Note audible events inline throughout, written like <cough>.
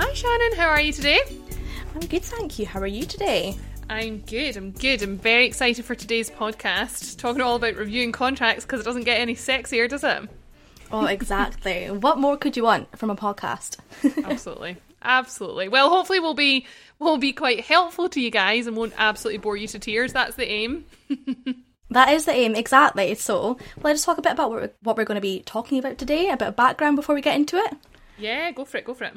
Hi, Shannon. How are you today? I'm good, thank you. How are you today? I'm good. I'm good. I'm very excited for today's podcast, talking all about reviewing contracts because it doesn't get any sexier, does it? Oh, exactly. <laughs> what more could you want from a podcast? <laughs> Absolutely. Absolutely. Well, hopefully we'll be we'll be quite helpful to you guys and won't absolutely bore you to tears. That's the aim. <laughs> that is the aim, exactly. So, well, let's talk a bit about what we're, what we're going to be talking about today, a bit of background before we get into it. Yeah, go for it. Go for it.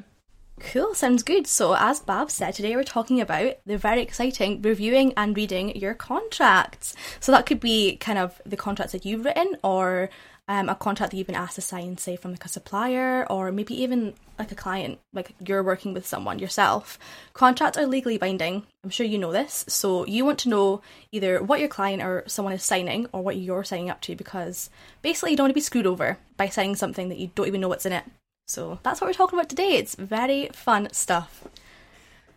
Cool, sounds good. So, as Bab said, today we're talking about the very exciting reviewing and reading your contracts. So, that could be kind of the contracts that you've written or um, a contract that you've been asked to sign, say, from like a supplier or maybe even like a client, like you're working with someone yourself. Contracts are legally binding. I'm sure you know this. So, you want to know either what your client or someone is signing or what you're signing up to because basically you don't want to be screwed over by signing something that you don't even know what's in it. So that's what we're talking about today. It's very fun stuff.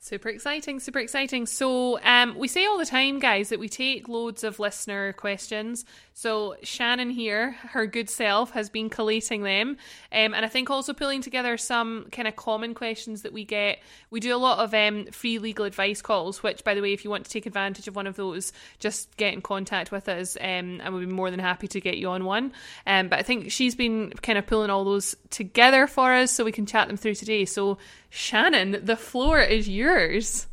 Super exciting, super exciting. So, um, we say all the time, guys, that we take loads of listener questions. So, Shannon here, her good self, has been collating them. Um, and I think also pulling together some kind of common questions that we get. We do a lot of um, free legal advice calls, which, by the way, if you want to take advantage of one of those, just get in contact with us um, and we'll be more than happy to get you on one. Um, but I think she's been kind of pulling all those together for us so we can chat them through today. So, Shannon, the floor is yours.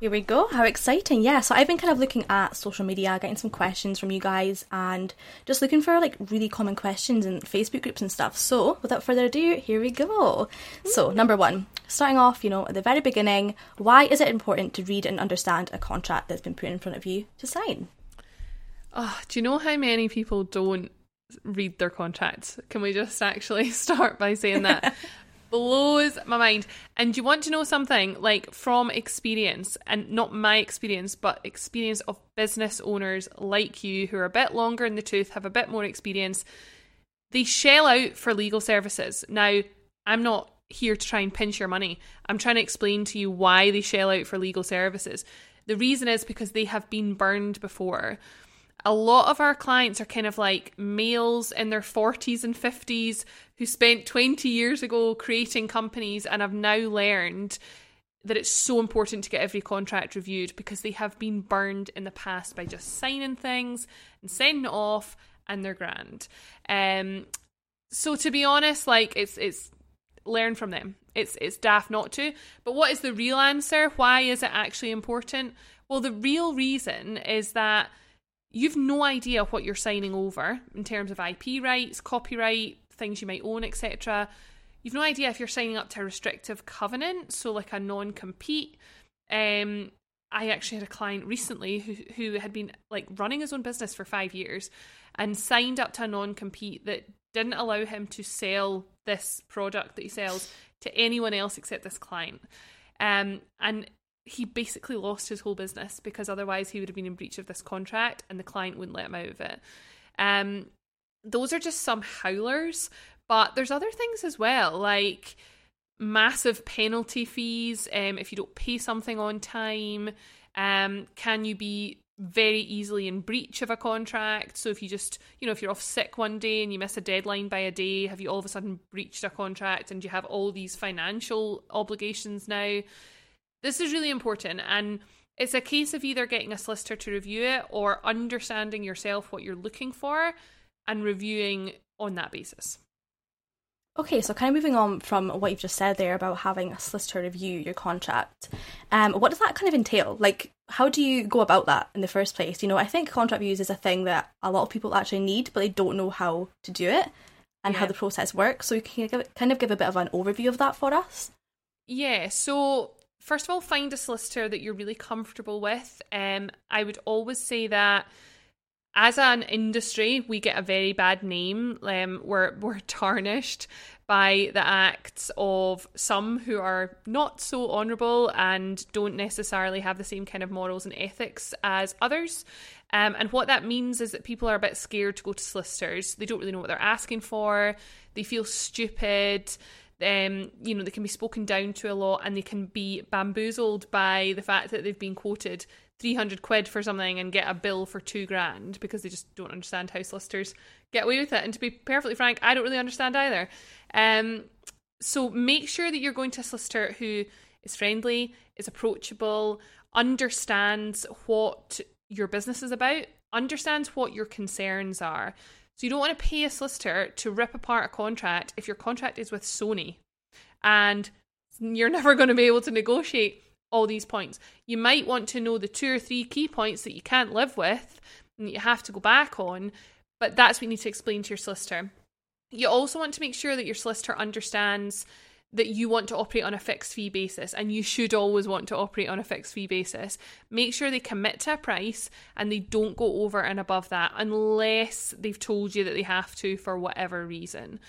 Here we go. How exciting. Yeah, so I've been kind of looking at social media, getting some questions from you guys and just looking for like really common questions in Facebook groups and stuff. So, without further ado, here we go. So, mm. number 1, starting off, you know, at the very beginning, why is it important to read and understand a contract that's been put in front of you to sign? Oh, do you know how many people don't read their contracts? Can we just actually <laughs> start by saying that? <laughs> blows my mind. And you want to know something like from experience, and not my experience, but experience of business owners like you who are a bit longer in the tooth, have a bit more experience. They shell out for legal services. Now, I'm not here to try and pinch your money. I'm trying to explain to you why they shell out for legal services. The reason is because they have been burned before a lot of our clients are kind of like males in their 40s and 50s who spent 20 years ago creating companies and have now learned that it's so important to get every contract reviewed because they have been burned in the past by just signing things and sending it off and they're grand. Um, so to be honest, like it's it's learn from them. It's it's daft not to. But what is the real answer? Why is it actually important? Well, the real reason is that you've no idea what you're signing over in terms of IP rights, copyright, things you might own, etc. You've no idea if you're signing up to a restrictive covenant, so like a non compete. Um, I actually had a client recently who who had been like running his own business for five years and signed up to a non compete that didn't allow him to sell this product that he sells to anyone else except this client. Um, and he basically lost his whole business because otherwise he would have been in breach of this contract and the client wouldn't let him out of it. Um, those are just some howlers, but there's other things as well, like massive penalty fees um, if you don't pay something on time. Um, can you be very easily in breach of a contract? So if you just, you know, if you're off sick one day and you miss a deadline by a day, have you all of a sudden breached a contract and you have all these financial obligations now? This is really important and it's a case of either getting a solicitor to review it or understanding yourself what you're looking for and reviewing on that basis. Okay, so kind of moving on from what you've just said there about having a solicitor review your contract, um, what does that kind of entail? Like, how do you go about that in the first place? You know, I think contract reviews is a thing that a lot of people actually need, but they don't know how to do it and yeah. how the process works. So you can give, kind of give a bit of an overview of that for us. Yeah, so first of all, find a solicitor that you're really comfortable with. Um, I would always say that as an industry, we get a very bad name. Um, we're <laughs> we're tarnished by the acts of some who are not so honourable and don't necessarily have the same kind of morals and ethics as others. Um, and what that means is that people are a bit scared to go to solicitors. They don't really know what they're asking for. They feel stupid um, you know, they can be spoken down to a lot and they can be bamboozled by the fact that they've been quoted 300 quid for something and get a bill for two grand because they just don't understand how solicitors get away with it. And to be perfectly frank, I don't really understand either. Um, so make sure that you're going to a solicitor who is friendly, is approachable, understands what your business is about, understands what your concerns are. So you don't want to pay a solicitor to rip apart a contract if your contract is with Sony and you're <laughs> never going to be able to negotiate all these points. You might want to know the two or three key points that you can't live with and that you have to go back on, but that's what you need to explain to your solicitor. You also want to make sure that your solicitor understands that you want to operate on a fixed fee basis and you should always want to operate on a fixed fee basis. Make sure they commit to a price and they don't go over and above that unless they've told you that they have to for whatever reason.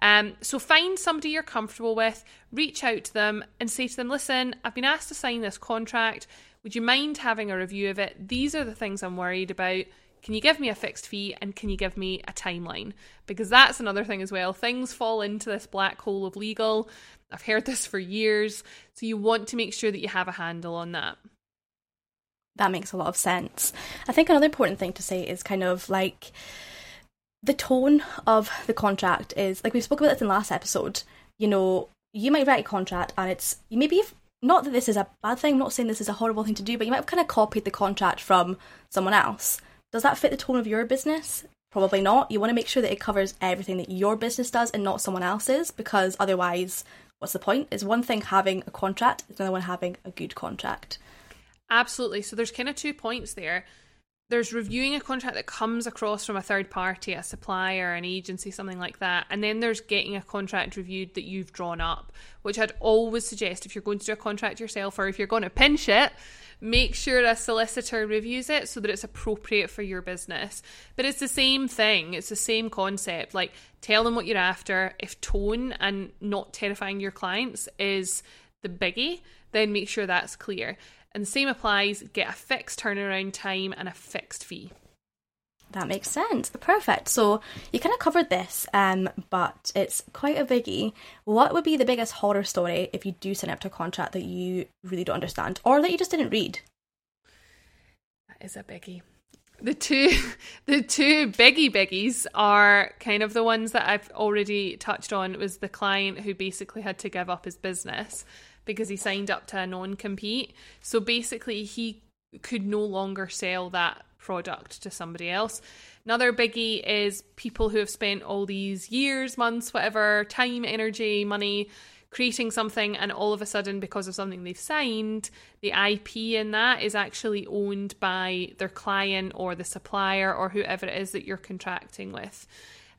Um, so find somebody you're comfortable with, reach out to them and say to them, listen, I've been asked to sign this contract. Would you mind having a review of it? These are the things I'm worried about. Can you give me a fixed fee and can you give me a timeline? Because that's another thing as well. Things fall into this black hole of legal. I've heard this for years. So you want to make sure that you have a handle on that. That makes a lot of sense. I think another important thing to say is kind of like the tone of the contract is like we spoke about this in last episode. You know, you might write a contract and it's you maybe not that this is a bad thing, I'm not saying this is a horrible thing to do, but you might have kind of copied the contract from someone else. Does that fit the tone of your business? Probably not. You want to make sure that it covers everything that your business does and not someone else's, because otherwise, what's the point? It's one thing having a contract, it's another one having a good contract. Absolutely. So there's kind of two points there. There's reviewing a contract that comes across from a third party, a supplier, an agency, something like that. And then there's getting a contract reviewed that you've drawn up, which I'd always suggest if you're going to do a contract yourself or if you're going to pinch it, make sure a solicitor reviews it so that it's appropriate for your business. But it's the same thing, it's the same concept. Like, tell them what you're after. If tone and not terrifying your clients is the biggie, then make sure that's clear. And the same applies get a fixed turnaround time and a fixed fee. That makes sense. Perfect. So you kind of covered this, um, but it's quite a biggie. What would be the biggest horror story if you do sign up to a contract that you really don't understand or that you just didn't read? That is a biggie. The two, <laughs> the two biggie biggies are kind of the ones that I've already touched on. It was the client who basically had to give up his business because he signed up to a non compete. So basically, he could no longer sell that product to somebody else. Another biggie is people who have spent all these years, months, whatever, time, energy, money creating something, and all of a sudden, because of something they've signed, the IP in that is actually owned by their client or the supplier or whoever it is that you're contracting with.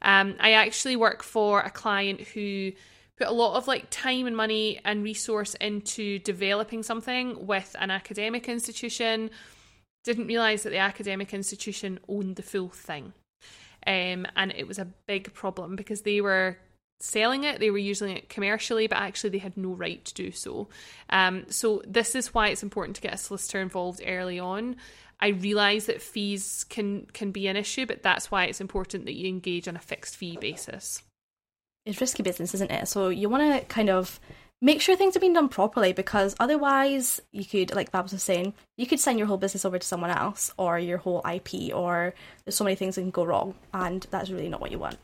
Um, I actually work for a client who put a lot of like time and money and resource into developing something with an academic institution. Didn't realize that the academic institution owned the full thing. Um, and it was a big problem because they were selling it they were using it commercially but actually they had no right to do so. Um, so this is why it's important to get a solicitor involved early on. I realize that fees can can be an issue, but that's why it's important that you engage on a fixed fee basis it's risky business, isn't it? So you want to kind of make sure things are being done properly because otherwise you could, like Babs was saying, you could send your whole business over to someone else or your whole IP or there's so many things that can go wrong and that's really not what you want.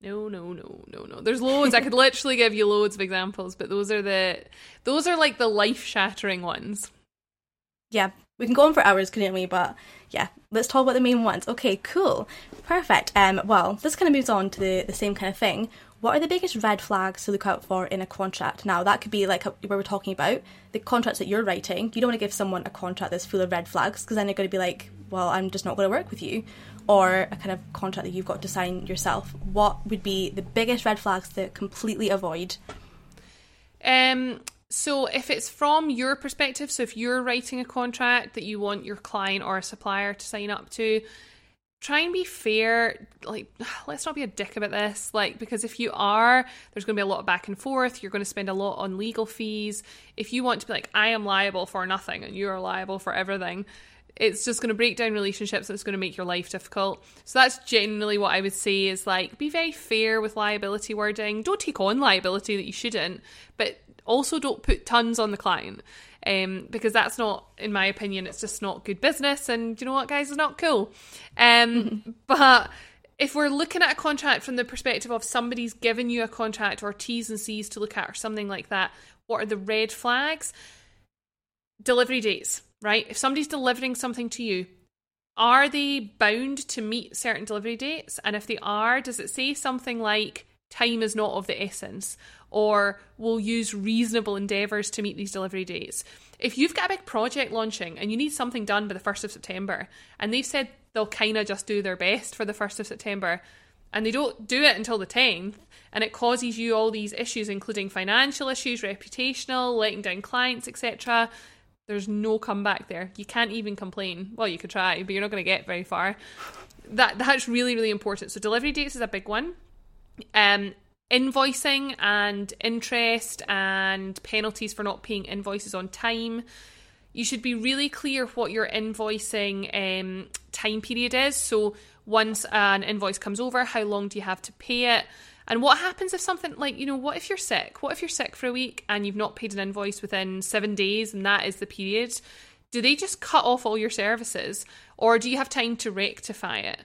No, no, no, no, no. There's loads. I could <laughs> literally give you loads of examples, but those are the those are like the life shattering ones. Yeah, we can go on for hours, couldn't we? But yeah, let's talk about the main ones. Okay, cool. Perfect. Um, well, this kind of moves on to the, the same kind of thing. What are the biggest red flags to look out for in a contract? Now, that could be like where we're talking about the contracts that you're writing. You don't want to give someone a contract that's full of red flags because then they're going to be like, well, I'm just not going to work with you. Or a kind of contract that you've got to sign yourself. What would be the biggest red flags to completely avoid? Um, so, if it's from your perspective, so if you're writing a contract that you want your client or a supplier to sign up to, try and be fair. Like, <sighs> let's not be a dick about this. Like, because if you are, there's going to be a lot of back and forth. You're going to spend a lot on legal fees. If you want to be like, I am liable for nothing and you are liable for everything, it's just going to break down relationships it's going to make your life difficult. So that's generally what I would say is like be very fair with liability wording. Don't take on liability that you shouldn't, but also, don't put tons on the client um, because that's not, in my opinion, it's just not good business. And you know what, guys, it's not cool. Um, <laughs> but if we're looking at a contract from the perspective of somebody's given you a contract or T's and C's to look at or something like that, what are the red flags? Delivery dates, right? If somebody's delivering something to you, are they bound to meet certain delivery dates? And if they are, does it say something like time is not of the essence or we'll use reasonable endeavours to meet these delivery dates? If you've got a big project launching and you need something done by the 1st of September and they've said they'll kind of just do their best for the 1st of September and they don't do it until the 10th and it causes you all these issues including financial issues reputational letting down clients etc there's no comeback there. You can't even complain. Well you could try but you're not going to get very far. That that's really really important. So delivery dates is a big one. Um invoicing and interest and penalties for not paying invoices on time you should be really clear what your invoicing um, time period is. So, once an invoice comes over, how long do you have to pay it? And what happens if something like, you know, what if you're sick? What if you're sick for a week and you've not paid an invoice within seven days and that is the period? Do they just cut off all your services or do you have time to rectify it?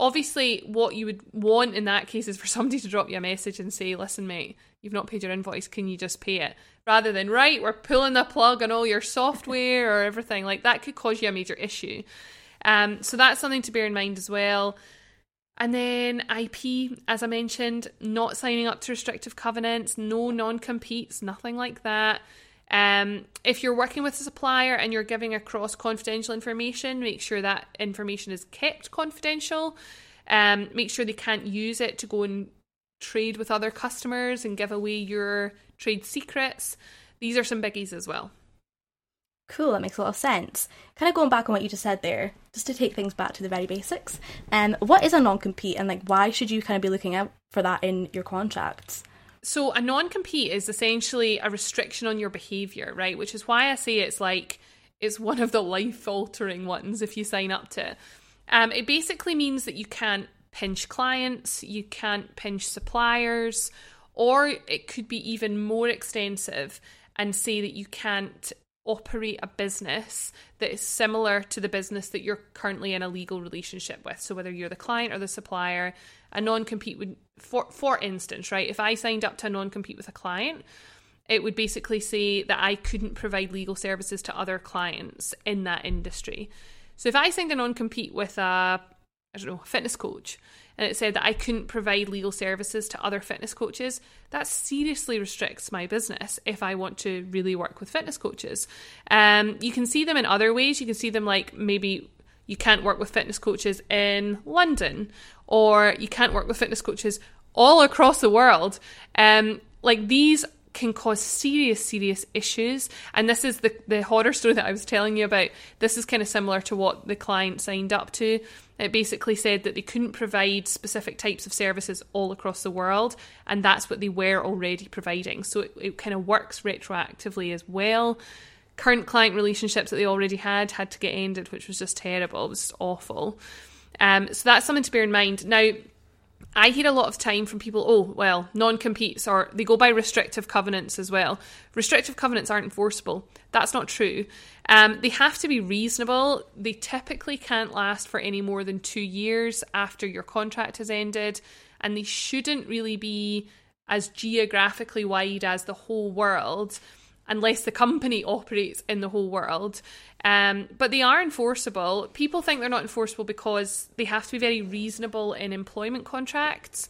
Obviously, what you would want in that case is for somebody to drop you a message and say, listen, mate, you've not paid your invoice, can you just pay it? Rather than, right, we're pulling the plug on all your software or everything. Like that could cause you a major issue. Um, so that's something to bear in mind as well. And then IP, as I mentioned, not signing up to restrictive covenants, no non competes, nothing like that. Um, if you're working with a supplier and you're giving across confidential information, make sure that information is kept confidential. Um, make sure they can't use it to go and trade with other customers and give away your trade secrets. These are some biggies as well. Cool, that makes a lot of sense. Kind of going back on what you just said there, just to take things back to the very basics. Um, what is a non compete and like why should you kind of be looking out for that in your contracts? So a non-compete is essentially a restriction on your behavior, right? Which is why I say it's like it's one of the life-altering ones if you sign up to. It. Um, it basically means that you can't pinch clients, you can't pinch suppliers, or it could be even more extensive and say that you can't operate a business that is similar to the business that you're currently in a legal relationship with. So whether you're the client or the supplier, a non-compete would for for instance, right? If I signed up to a non-compete with a client, it would basically say that I couldn't provide legal services to other clients in that industry. So if I signed a non-compete with a I don't know, fitness coach, and it said that I couldn't provide legal services to other fitness coaches, that seriously restricts my business if I want to really work with fitness coaches. Um, you can see them in other ways. You can see them like maybe you can't work with fitness coaches in London, or you can't work with fitness coaches all across the world. Um, like these can cause serious, serious issues. And this is the, the horror story that I was telling you about. This is kind of similar to what the client signed up to. It basically said that they couldn't provide specific types of services all across the world, and that's what they were already providing. So it, it kind of works retroactively as well. Current client relationships that they already had had to get ended, which was just terrible. It was awful. Um, so that's something to bear in mind. Now, I hear a lot of time from people, oh, well, non competes, or they go by restrictive covenants as well. Restrictive covenants aren't enforceable. That's not true. Um, they have to be reasonable. They typically can't last for any more than two years after your contract has ended, and they shouldn't really be as geographically wide as the whole world unless the company operates in the whole world. Um, but they are enforceable. People think they're not enforceable because they have to be very reasonable in employment contracts,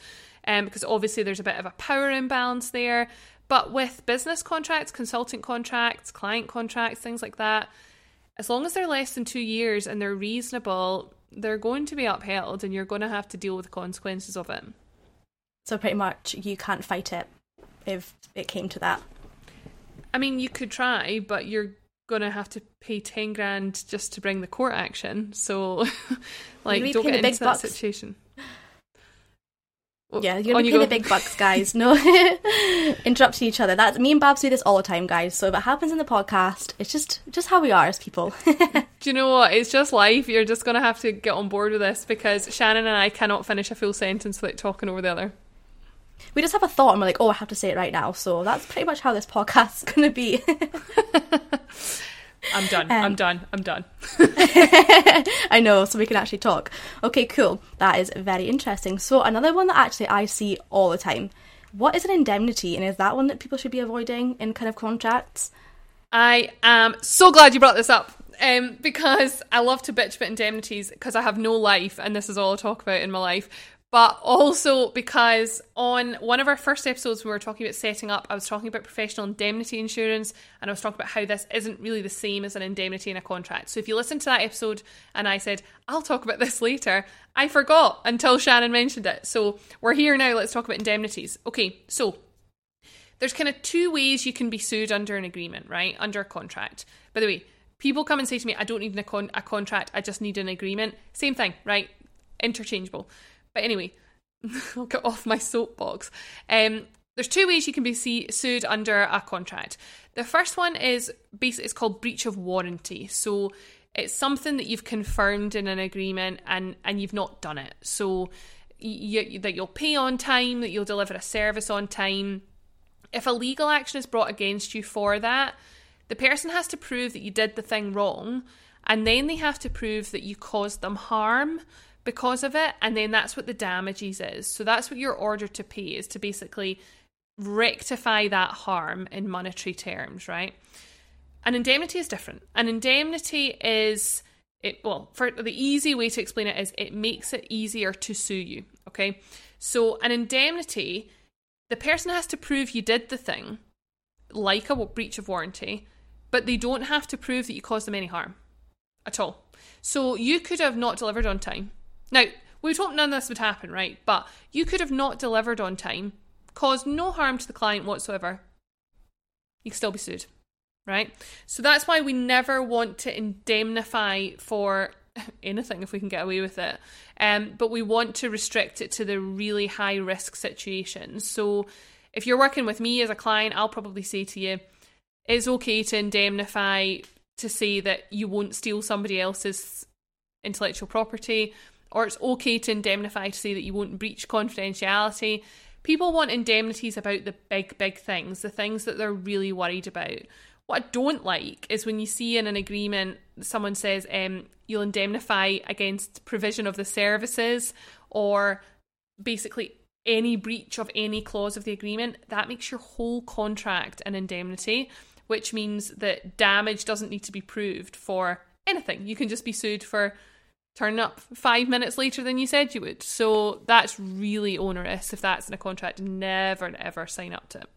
um, because obviously there's a bit of a power imbalance there. But with business contracts, consultant contracts, client contracts, things like that, as long as they're less than two years and they're reasonable, they're going to be upheld and you're going to have to deal with the consequences of it. So, pretty much, you can't fight it if it came to that. I mean, you could try, but you're gonna have to pay ten grand just to bring the court action. So, <laughs> like, don't get into that bucks. situation. yeah, you're oh, gonna pay go. the big bucks, guys. No, <laughs> interrupting each other. That's me and Babs do this all the time, guys. So if it happens in the podcast, it's just just how we are as people. <laughs> do you know what? It's just life. You're just gonna have to get on board with this because Shannon and I cannot finish a full sentence without talking over the other we just have a thought and we're like, oh, I have to say it right now. So that's pretty much how this podcast is going to be. I'm done. Um, I'm done. I'm done. <laughs> I know, so we can actually talk. Okay, cool. That is very interesting. So, another one that actually I see all the time. What is an indemnity, and is that one that people should be avoiding in kind of contracts? I am so glad you brought this up um, because I love to bitch about indemnities because I have no life, and this is all I talk about in my life but also because on one of our first episodes we were talking about setting up, I was talking about professional indemnity insurance and I was talking about how this isn't really the same as an indemnity in a contract. So if you listen to that episode and I said, I'll talk about this <laughs> later, I forgot until Shannon mentioned it. So we're here now, let's talk about indemnities. Okay, so there's kind of two ways you can be sued under an agreement, right? Under a contract. By the way, people come and say to me, I don't need a, a contract, I just need an agreement. Same thing, right? Interchangeable. But anyway, <laughs> I'll get off my soapbox. Um, there's two ways you can be see- sued under a contract. The first one is basically it's called breach of warranty. So it's something that you've confirmed in an agreement and and you've not done it. So you, that you'll pay on time, that you'll deliver a service on time. If a legal action is brought against you for that, the person has to prove that you did the thing wrong, and then they have to prove that you caused them harm because of it, and then that's what the damages is. So that's what you're ordered to pay is to basically rectify that harm in monetary terms, right? An indemnity is different. An indemnity is it well, for the easy way to explain it is it makes it easier to sue you, okay? So an indemnity, the person has to prove you did the thing, like a breach of warranty, but they don't have to prove that you caused them any harm at all. So you could have not delivered on time now, we would hope none of this would happen, right? But you could have not delivered on time, caused no harm to the client whatsoever. You could still be sued, right? So that's why we never want to indemnify for <laughs> anything if we can get away with it. Um, but we want to restrict it to the really high risk situations. So if you're working with me as a client, I'll probably say to you, it's okay to indemnify to say that you won't steal somebody else's intellectual property or it's okay to indemnify to say that you won't breach confidentiality. People want indemnities about the big, big things, the things that they're really worried about. What I don't like is when you see in an agreement someone says um, you'll indemnify against provision of the services or basically any breach of any clause of the agreement. That makes your whole contract an indemnity, which means that damage doesn't need to be proved for anything. You can just be sued for turn up five minutes later than you said you would. So that's really onerous if that's in a contract. Never, ever sign up to it.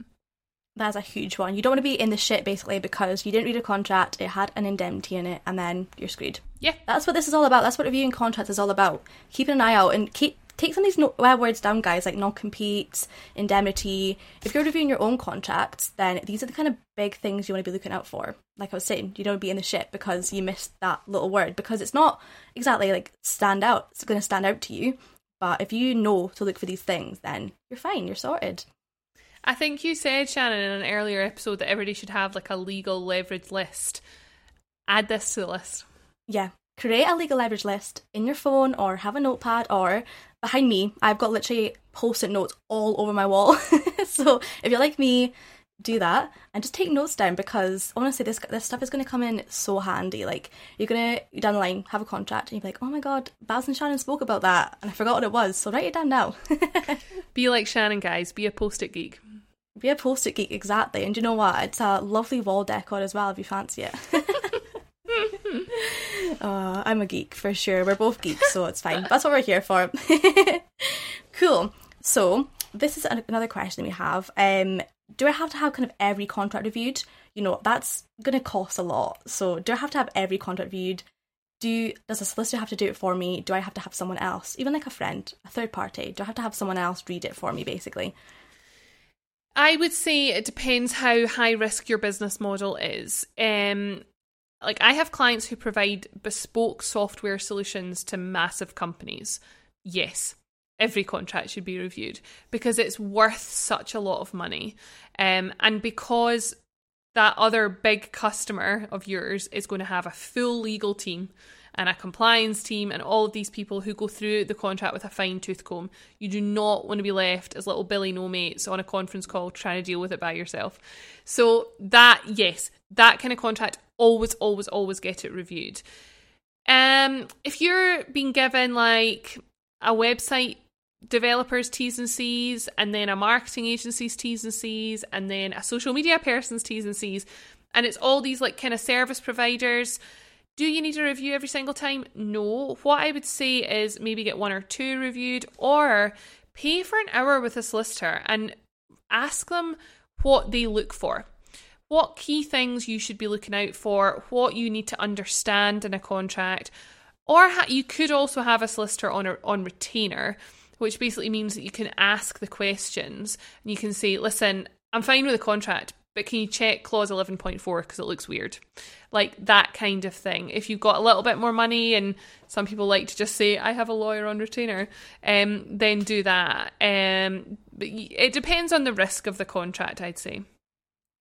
That's a huge one. You don't want to be in the shit basically because you didn't read a contract, it had an indemnity in it, and then you're screwed. Yeah. That's what this is all about. That's what reviewing contracts is all about. Keeping an eye out and keep take some of these no- words down, guys, like non-compete, indemnity. If you're reviewing your own contracts, then these are the kind of big things you want to be looking out for. Like I was saying, you don't be in the shit because you missed that little word because it's not exactly like stand out. It's going to stand out to you. But if you know to look for these things, then you're fine. You're sorted. I think you said, Shannon, in an earlier episode that everybody should have like a legal leverage list. Add this to the list. Yeah, create a legal leverage list in your phone or have a notepad or behind me I've got literally post-it notes all over my wall. <laughs> so if you're like me, do that and just take notes down because honestly this this stuff is going to come in so handy. Like you're going to down the line have a contract and you're like oh my god Baz and Shannon spoke about that and I forgot what it was. So write it down now. <laughs> Be like Shannon guys. Be a post-it geek. Be a post-it geek exactly. And you know what? It's a lovely wall decor as well if you fancy it <laughs> <laughs> uh, I'm a geek for sure. We're both geeks, so it's fine. That's what we're here for. <laughs> cool. So this is another question we have. Um, do I have to have kind of every contract reviewed? You know, that's going to cost a lot. So do I have to have every contract reviewed? Do does a solicitor have to do it for me? Do I have to have someone else, even like a friend, a third party? Do I have to have someone else read it for me, basically? I would say it depends how high risk your business model is. Um, like I have clients who provide bespoke software solutions to massive companies. Yes, every contract should be reviewed because it's worth such a lot of money. Um, and because that other big customer of yours is going to have a full legal team and a compliance team and all of these people who go through the contract with a fine tooth comb. You do not want to be left as little Billy no mates on a conference call trying to deal with it by yourself. So that yes, that kind of contract always, always, always get it reviewed. Um, if you're being given like a website developers T's and C's, and then a marketing agency's T's and C's, and then a social media person's T's and C's, and it's all these like kind of service providers. Do you need a review every single time? No. What I would say is maybe get one or two reviewed, or pay for an hour with a solicitor and ask them what they look for. What key things you should be looking out for, what you need to understand in a contract, or ha- you could also have a solicitor on a, on retainer which basically means that you can ask the questions and you can say, listen, I'm fine with the contract, but can you check clause 11.4 because it looks weird? Like that kind of thing. If you've got a little bit more money, and some people like to just say, I have a lawyer on retainer, um, then do that. Um, but it depends on the risk of the contract, I'd say.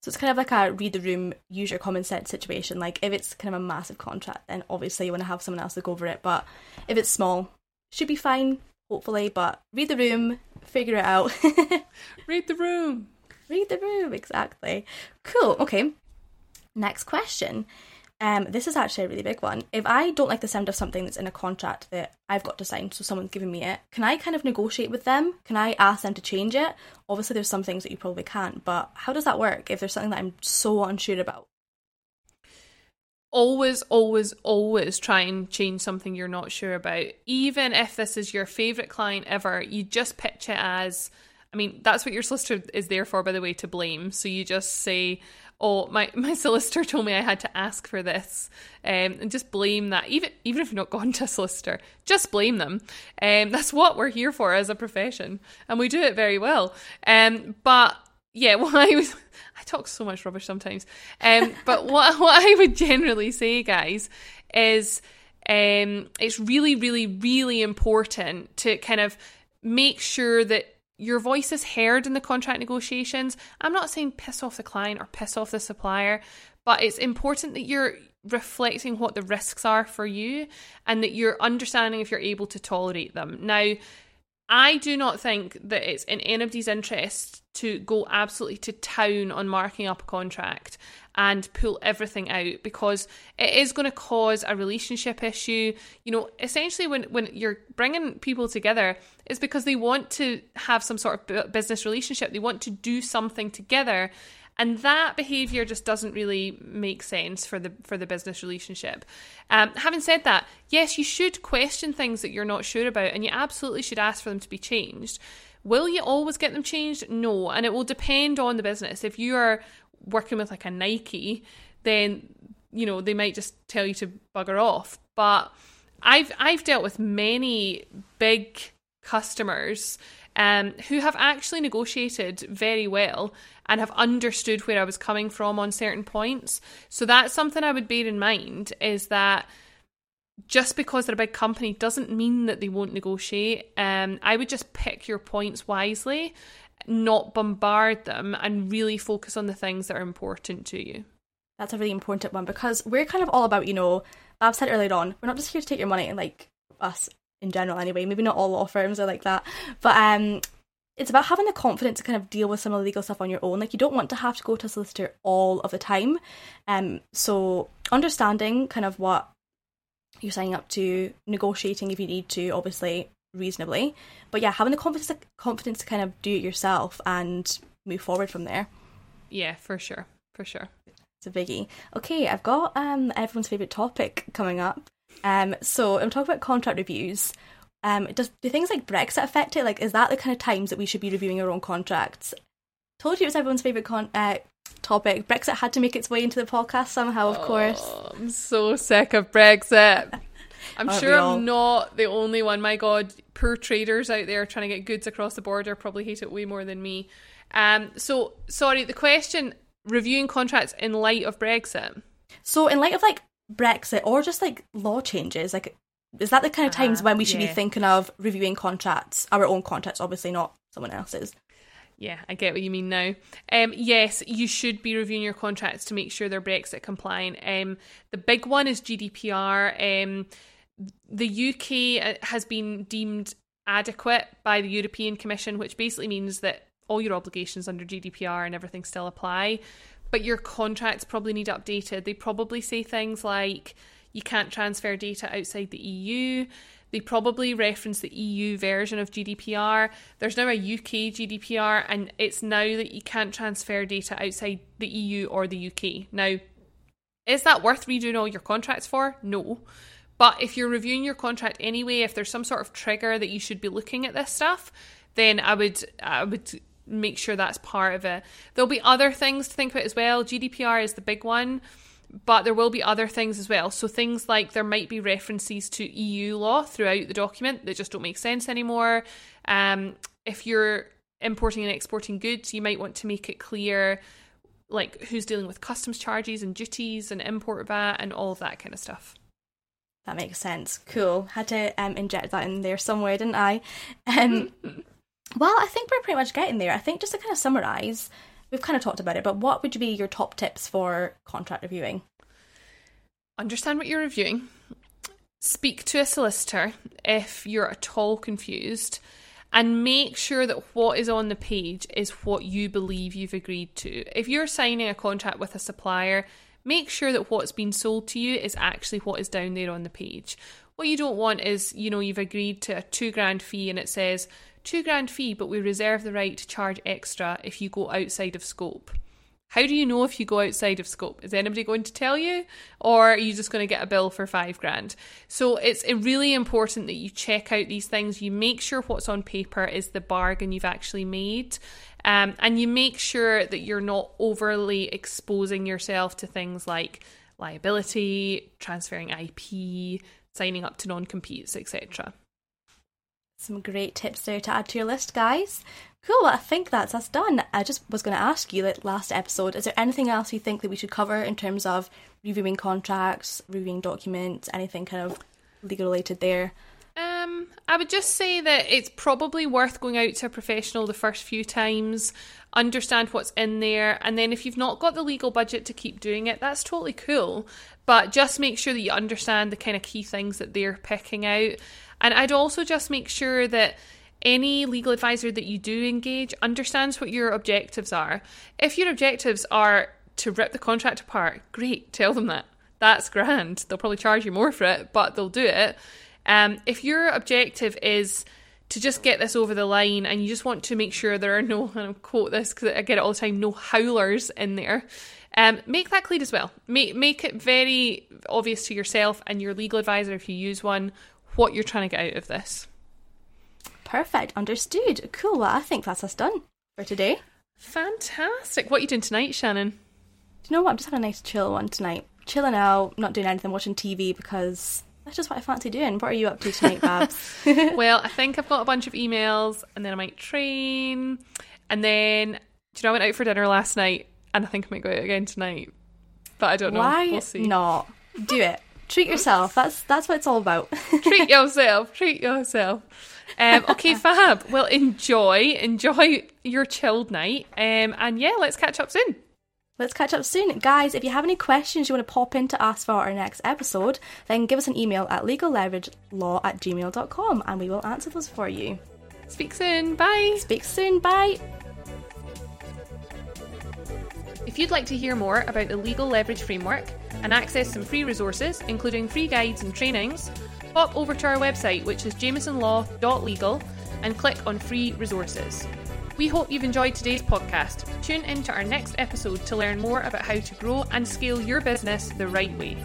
So it's kind of like a read the room, use your common sense situation. Like if it's kind of a massive contract, then obviously you want to have someone else look over it. But if it's small, should be fine hopefully. But read the room, figure it out. <laughs> read the room. Read the room, exactly. Cool. Okay. Next question. Um, this is actually a really big one. If I don't like the sound of something that's in a contract that I've got to sign, so someone's giving me it, can I kind of negotiate with them? Can I ask them to change it? Obviously, there's some things that you probably can't, but how does that work if there's something that I'm so unsure about? always, always, always try and change something you're not sure about. Even if this is your favourite client ever, you just pitch it as I mean, that's what your solicitor is there for, by the way, to blame. So you just say, oh, my, <laughs> my solicitor told me I had to ask for this, um, and just blame that. Even even if you're not gone to a solicitor, just blame them. Um, that's what we're here for as a profession, and we do it very well. Um, but yeah, <laughs> what I was I talk so much rubbish sometimes. Um, but <laughs> what what I would generally say, guys, is um, it's really, really, really important to kind of make sure that your voice is heard in the contract negotiations. I'm not saying piss off the client or piss off the supplier, but it's important that you're reflecting what the risks are for you and that you're understanding if you're able to tolerate them. Now, I do not think that it's in anybody's interest to go absolutely to town on marking up a contract and pull everything out because it is going to cause a relationship issue. You know, essentially, when, when you're bringing people together, it's because they want to have some sort of business relationship, they want to do something together and that behavior just doesn't really make sense for the for the business relationship. Um, having said that yes you should question things that you're not sure about and you absolutely should ask for them to be changed. Will you always get them changed? No. And it will depend on the business. If you are working with like a nike then you know they might just tell you to bugger off. But i've i've dealt with many big customers um, who have actually negotiated very well and have understood where I was coming from on certain points. So that's something I would bear in mind is that just because they're a big company doesn't mean that they won't negotiate. Um, I would just pick your points wisely, not bombard them, and really focus on the things that are important to you. That's a really important one because we're kind of all about, you know, I've said earlier on, we're not just here to take your money, and like us in general anyway. Maybe not all law firms are like that, but um, it's about having the confidence to kind of deal with some of the legal stuff on your own. Like you don't want to have to go to a solicitor all of the time. Um, so understanding kind of what you're signing up to, negotiating if you need to, obviously reasonably, but yeah, having the confidence confidence to kind of do it yourself and move forward from there. Yeah, for sure, for sure. It's a biggie. Okay, I've got um everyone's favorite topic coming up. Um, so I'm talking about contract reviews. Um, does do things like Brexit affect it? Like, is that the kind of times that we should be reviewing our own contracts? Told you it was everyone's favorite con- uh, topic. Brexit had to make its way into the podcast somehow, of oh, course. I'm so sick of Brexit. I'm Aren't sure I'm not the only one. My God, poor traders out there trying to get goods across the border probably hate it way more than me. Um, so sorry, the question: reviewing contracts in light of Brexit. So, in light of like Brexit or just like law changes, like is that the kind of times uh, when we should yeah. be thinking of reviewing contracts, our own contracts, obviously not someone else's? Yeah, I get what you mean now. Um, yes, you should be reviewing your contracts to make sure they're Brexit compliant. Um, the big one is GDPR. Um, the UK uh, has been deemed adequate by the European Commission, which basically means that all your obligations under GDPR and everything still apply, but your contracts probably need updated. They probably say things like you can't transfer data outside the EU. They probably reference the EU version of GDPR. There's now a UK GDPR, and it's now that you can't transfer data outside the EU or the UK. Now, is that worth redoing all your contracts for? No. But if you're reviewing your contract anyway, if there's some sort of trigger that you should be looking at this stuff, then I would I would make sure that's part of it. There'll be other things to think about as well. GDPR is the big one but there will be other things as well. So things like there might be references to EU law throughout the document that just don't make sense anymore. Um, if you're importing and exporting goods, you might want to make it clear like who's dealing with customs charges and duties and import VAT and all of that kind of stuff. That makes sense. Cool. Had to um, inject that in there somewhere, didn't I? <laughs> Um, <laughs> well, I think we're pretty much getting there. I think just to kind of summarise, we've kind of talked about it, but what would be your top tips for contract reviewing? Understand what you're reviewing. Speak to a solicitor if you're at all confused and make sure that what is on the page is what you believe you've agreed to. If you're signing a contract with a supplier, make sure that what's been sold to you is actually what is down there on the page. What you don't want is, you know, you've agreed to a two grand fee and it says two grand fee, but we reserve the right to charge extra if you go outside of scope. How do you know if you go outside of scope? Is anybody going to tell you? Or are you just going to get a bill for five grand? So it's really important that you check out these things. You make sure what's on paper is the bargain you've actually made. Um, and you make sure that you're not overly exposing yourself to things like liability, transferring IP, signing up to non competes, etc. Some great tips there to add to your list, guys. Cool, well, I think that's us done. I just was going to ask you, like last episode, is there anything else you think that we should cover in terms of reviewing contracts, reviewing documents, anything kind of legal related there? Um, I would just say that it's probably worth going out to a professional the first few times, understand what's in there, and then if you've not got the legal budget to keep doing it, that's totally cool. But just make sure that you understand the kind of key things that they're picking out. And I'd also just make sure that any legal advisor that you do engage understands what your objectives are. If your objectives are to rip the contract apart, great, tell them that. That's grand. They'll probably charge you more for it, but they'll do it. Um, if your objective is to just get this over the line and you just want to make sure there are no, <laughs> and I'll quote this because I get it all the time, no howlers in there, um, make that clear as well. Make, make it very obvious to yourself and your legal advisor if you use one what you're trying to get out of this. Perfect, understood. Cool, well, I think that's us done for today. Fantastic. What are you doing tonight, Shannon? Do you know what? I'm just having a nice chill one tonight. Chilling out, not doing anything, watching TV because that's just what I fancy doing. What are you up to tonight, Babs? <laughs> well, I think I've got a bunch of emails and then I might train. And then, do you know, I went out for dinner last night and I think I might go out again tonight. But I don't know. Why we'll see. not? Do it. Treat yourself. That's that's what it's all about. <laughs> treat yourself. Treat yourself. Um, <laughs> okay, fab. Well, enjoy. Enjoy your chilled night. Um, and yeah, let's catch up soon. Let's catch up soon. Guys, if you have any questions you want to pop in to ask for our next episode, then give us an email at legalleveragelawat at gmail.com and we will answer those for you. Speak soon. Bye. Speak soon. Bye. If you'd like to hear more about the Legal Leverage Framework and access some free resources, including free guides and trainings, pop over to our website, which is jamesonlaw.legal, and click on free resources. We hope you've enjoyed today's podcast. Tune in to our next episode to learn more about how to grow and scale your business the right way.